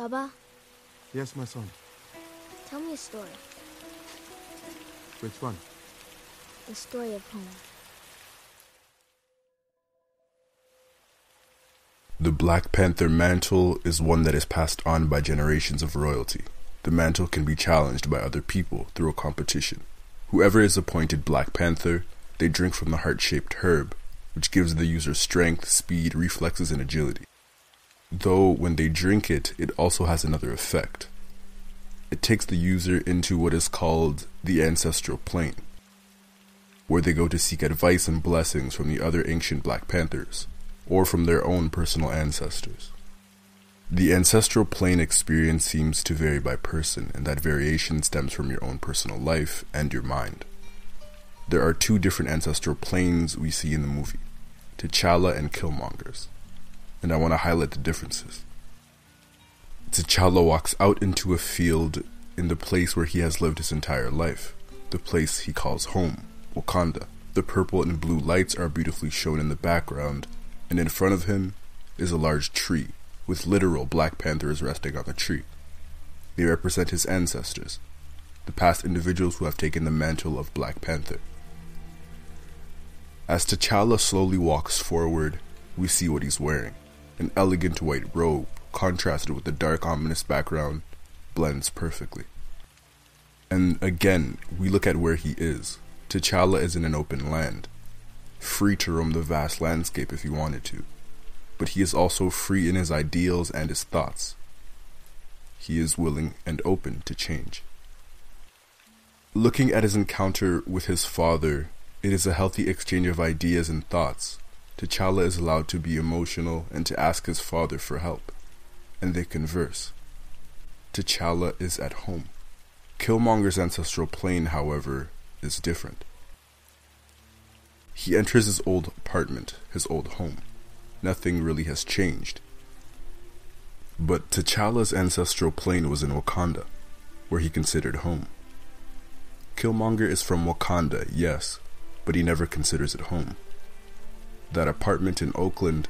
Baba, Yes, my son. tell me a story. Which one? The story of home. The Black Panther mantle is one that is passed on by generations of royalty. The mantle can be challenged by other people through a competition. Whoever is appointed Black Panther, they drink from the heart shaped herb, which gives the user strength, speed, reflexes, and agility. Though when they drink it, it also has another effect. It takes the user into what is called the ancestral plane, where they go to seek advice and blessings from the other ancient Black Panthers, or from their own personal ancestors. The ancestral plane experience seems to vary by person, and that variation stems from your own personal life and your mind. There are two different ancestral planes we see in the movie T'Challa and Killmonger's, and I want to highlight the differences. T'Challa walks out into a field in the place where he has lived his entire life, the place he calls home, Wakanda. The purple and blue lights are beautifully shown in the background, and in front of him is a large tree, with literal Black Panthers resting on the tree. They represent his ancestors, the past individuals who have taken the mantle of Black Panther. As T'Challa slowly walks forward, we see what he's wearing. An elegant white robe, contrasted with the dark, ominous background, blends perfectly. And again, we look at where he is. T'Challa is in an open land, free to roam the vast landscape if he wanted to. But he is also free in his ideals and his thoughts. He is willing and open to change. Looking at his encounter with his father, it is a healthy exchange of ideas and thoughts. T'Challa is allowed to be emotional and to ask his father for help, and they converse. T'Challa is at home. Killmonger's ancestral plane, however, is different. He enters his old apartment, his old home. Nothing really has changed. But T'Challa's ancestral plane was in Wakanda, where he considered home. Killmonger is from Wakanda, yes, but he never considers it home. That apartment in Oakland,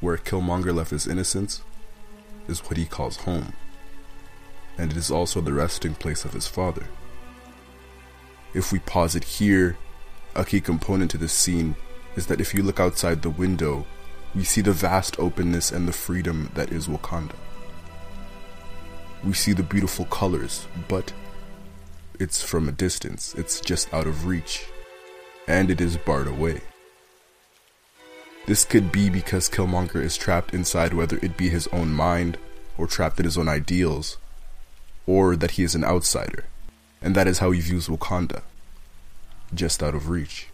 where Killmonger left his innocence, is what he calls home, and it is also the resting place of his father. If we pause it here, a key component to this scene is that if you look outside the window, we see the vast openness and the freedom that is Wakanda. We see the beautiful colors, but it's from a distance, it's just out of reach, and it is barred away. This could be because Killmonger is trapped inside whether it be his own mind, or trapped in his own ideals, or that he is an outsider, and that is how he views Wakanda, just out of reach.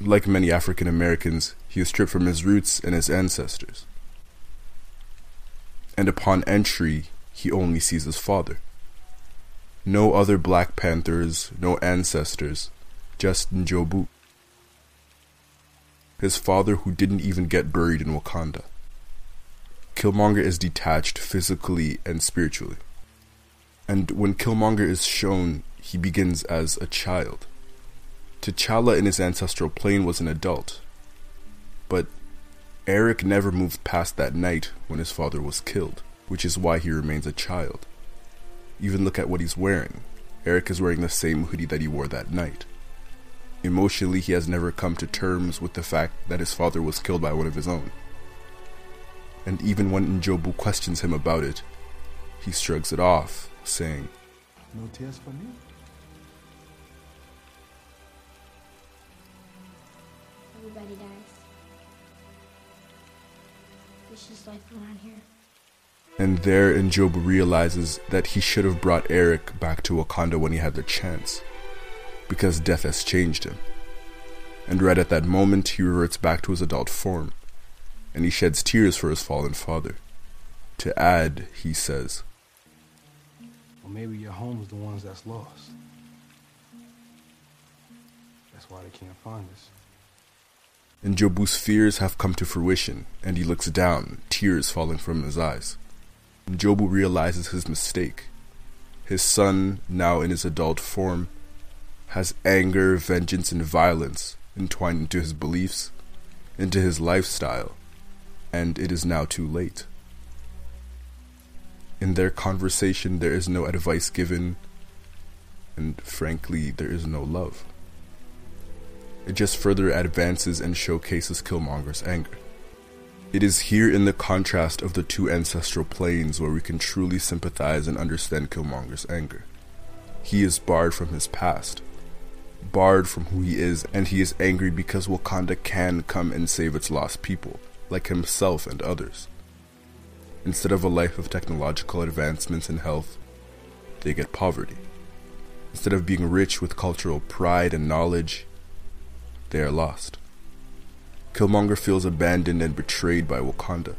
Like many African Americans, he is stripped from his roots and his ancestors. And upon entry, he only sees his father. No other Black Panthers, no ancestors, just Njobu. His father, who didn't even get buried in Wakanda. Killmonger is detached physically and spiritually. And when Killmonger is shown, he begins as a child. T'Challa in his ancestral plane was an adult. But Eric never moved past that night when his father was killed, which is why he remains a child. Even look at what he's wearing. Eric is wearing the same hoodie that he wore that night. Emotionally, he has never come to terms with the fact that his father was killed by one of his own. And even when Njobu questions him about it, he shrugs it off, saying, No tears for me? Everybody dies. This is life around here. And there, Njobu realizes that he should have brought Eric back to Wakanda when he had the chance, because death has changed him. And right at that moment, he reverts back to his adult form, and he sheds tears for his fallen father. To add, he says, Or maybe your home's the ones that's lost. That's why they can't find us. And Jobu's fears have come to fruition, and he looks down, tears falling from his eyes. Jobu realizes his mistake. His son, now in his adult form, has anger, vengeance, and violence entwined into his beliefs, into his lifestyle, and it is now too late. In their conversation, there is no advice given, and frankly, there is no love. It just further advances and showcases Killmonger's anger. It is here in the contrast of the two ancestral planes where we can truly sympathize and understand Killmonger's anger. He is barred from his past, barred from who he is, and he is angry because Wakanda can come and save its lost people, like himself and others. Instead of a life of technological advancements and health, they get poverty. Instead of being rich with cultural pride and knowledge, they are lost. Killmonger feels abandoned and betrayed by Wakanda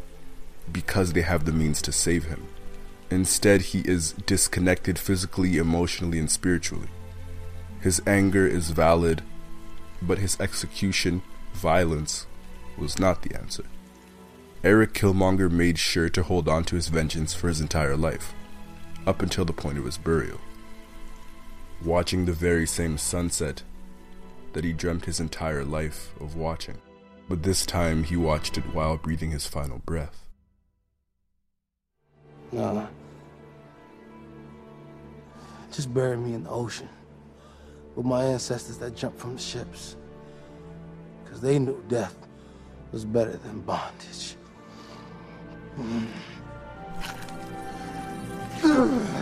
because they have the means to save him. Instead, he is disconnected physically, emotionally, and spiritually. His anger is valid, but his execution, violence, was not the answer. Eric Killmonger made sure to hold on to his vengeance for his entire life, up until the point of his burial. Watching the very same sunset that he dreamt his entire life of watching, but this time he watched it while breathing his final breath. Nah. Just bury me in the ocean with my ancestors that jumped from the ships. Because they knew death was better than bondage. Mm.